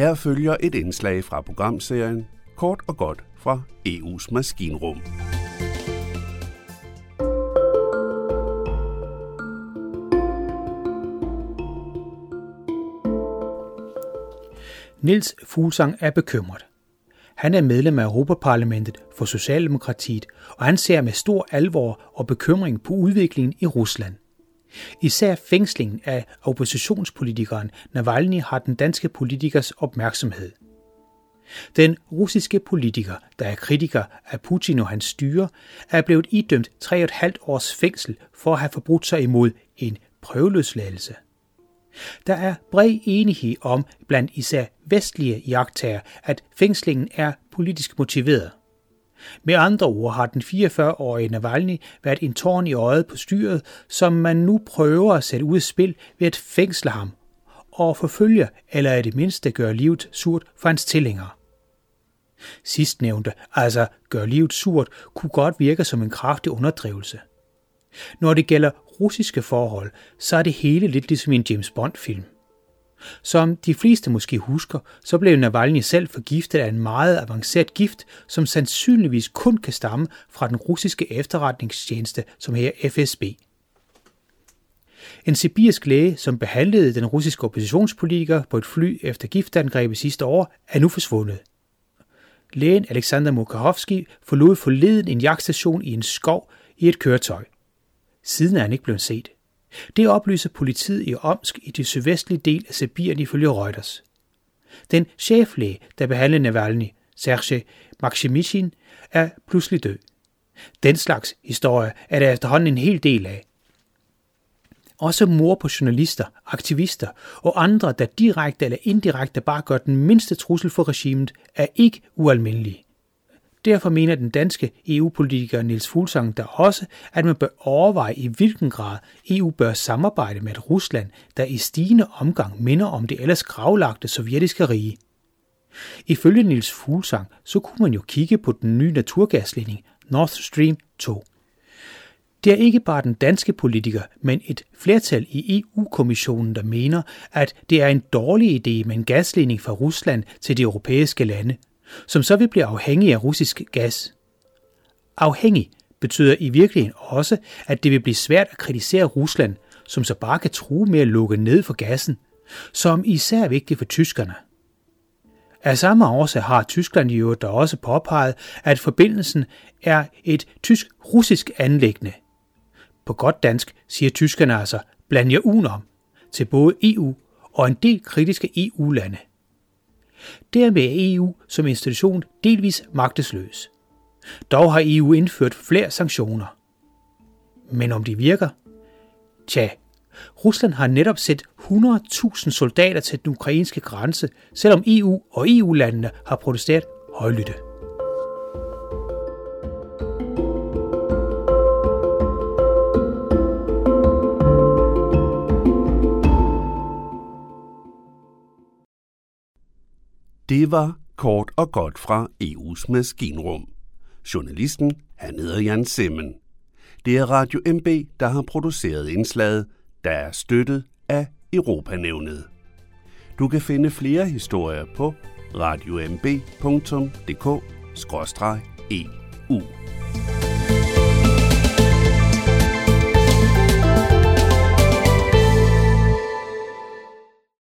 Her følger et indslag fra programserien Kort og godt fra EU's maskinrum. Nils Fuglsang er bekymret. Han er medlem af Europaparlamentet for Socialdemokratiet, og han ser med stor alvor og bekymring på udviklingen i Rusland. Især fængslingen af oppositionspolitikeren Navalny har den danske politikers opmærksomhed. Den russiske politiker, der er kritiker af Putin og hans styre, er blevet idømt 3,5 års fængsel for at have forbrudt sig imod en prøveløsladelse. Der er bred enighed om, blandt især vestlige jagttager, at fængslingen er politisk motiveret. Med andre ord har den 44-årige Navalny været en tårn i øjet på styret, som man nu prøver at sætte ud af spil ved at fængsle ham og forfølge eller i det mindste gøre livet surt for hans tilhængere. Sidstnævnte, altså gør livet surt, kunne godt virke som en kraftig underdrivelse. Når det gælder russiske forhold, så er det hele lidt ligesom en James Bond-film. Som de fleste måske husker, så blev Navalny selv forgiftet af en meget avanceret gift, som sandsynligvis kun kan stamme fra den russiske efterretningstjeneste, som her FSB. En sibirisk læge, som behandlede den russiske oppositionspolitiker på et fly efter giftangrebet sidste år, er nu forsvundet. Lægen Alexander Mukharovsky forlod forleden en jagtstation i en skov i et køretøj. Siden er han ikke blevet set. Det oplyser politiet i Omsk i det sydvestlige del af Sibirien ifølge Reuters. Den cheflæge, der behandlede Navalny, Sergej Maximishin, er pludselig død. Den slags historie er der efterhånden en hel del af. Også mor på journalister, aktivister og andre, der direkte eller indirekte bare gør den mindste trussel for regimet, er ikke ualmindelige. Derfor mener den danske EU-politiker Niels Fuglsang der også, at man bør overveje i hvilken grad EU bør samarbejde med et Rusland, der i stigende omgang minder om det ellers gravlagte sovjetiske rige. Ifølge Niels Fuglsang, så kunne man jo kigge på den nye naturgasledning Nord Stream 2. Det er ikke bare den danske politiker, men et flertal i EU-kommissionen, der mener, at det er en dårlig idé med en gasledning fra Rusland til de europæiske lande – som så vil blive afhængig af russisk gas. Afhængig betyder i virkeligheden også, at det vil blive svært at kritisere Rusland, som så bare kan true med at lukke ned for gassen, som især er vigtigt for tyskerne. Af samme årsag har Tyskland i øvrigt også påpeget, at forbindelsen er et tysk-russisk anlæggende. På godt dansk siger tyskerne altså, bland jer udenom, til både EU og en del kritiske EU-lande. Dermed er EU som institution delvis magtesløs. Dog har EU indført flere sanktioner. Men om de virker? Tja, Rusland har netop sendt 100.000 soldater til den ukrainske grænse, selvom EU og EU-landene har protesteret højlytte. Det var kort og godt fra EU's maskinrum. Journalisten, han hedder Jan Simmen. Det er Radio MB, der har produceret indslaget, der er støttet af Europanævnet. Du kan finde flere historier på radiomb.dk-eu.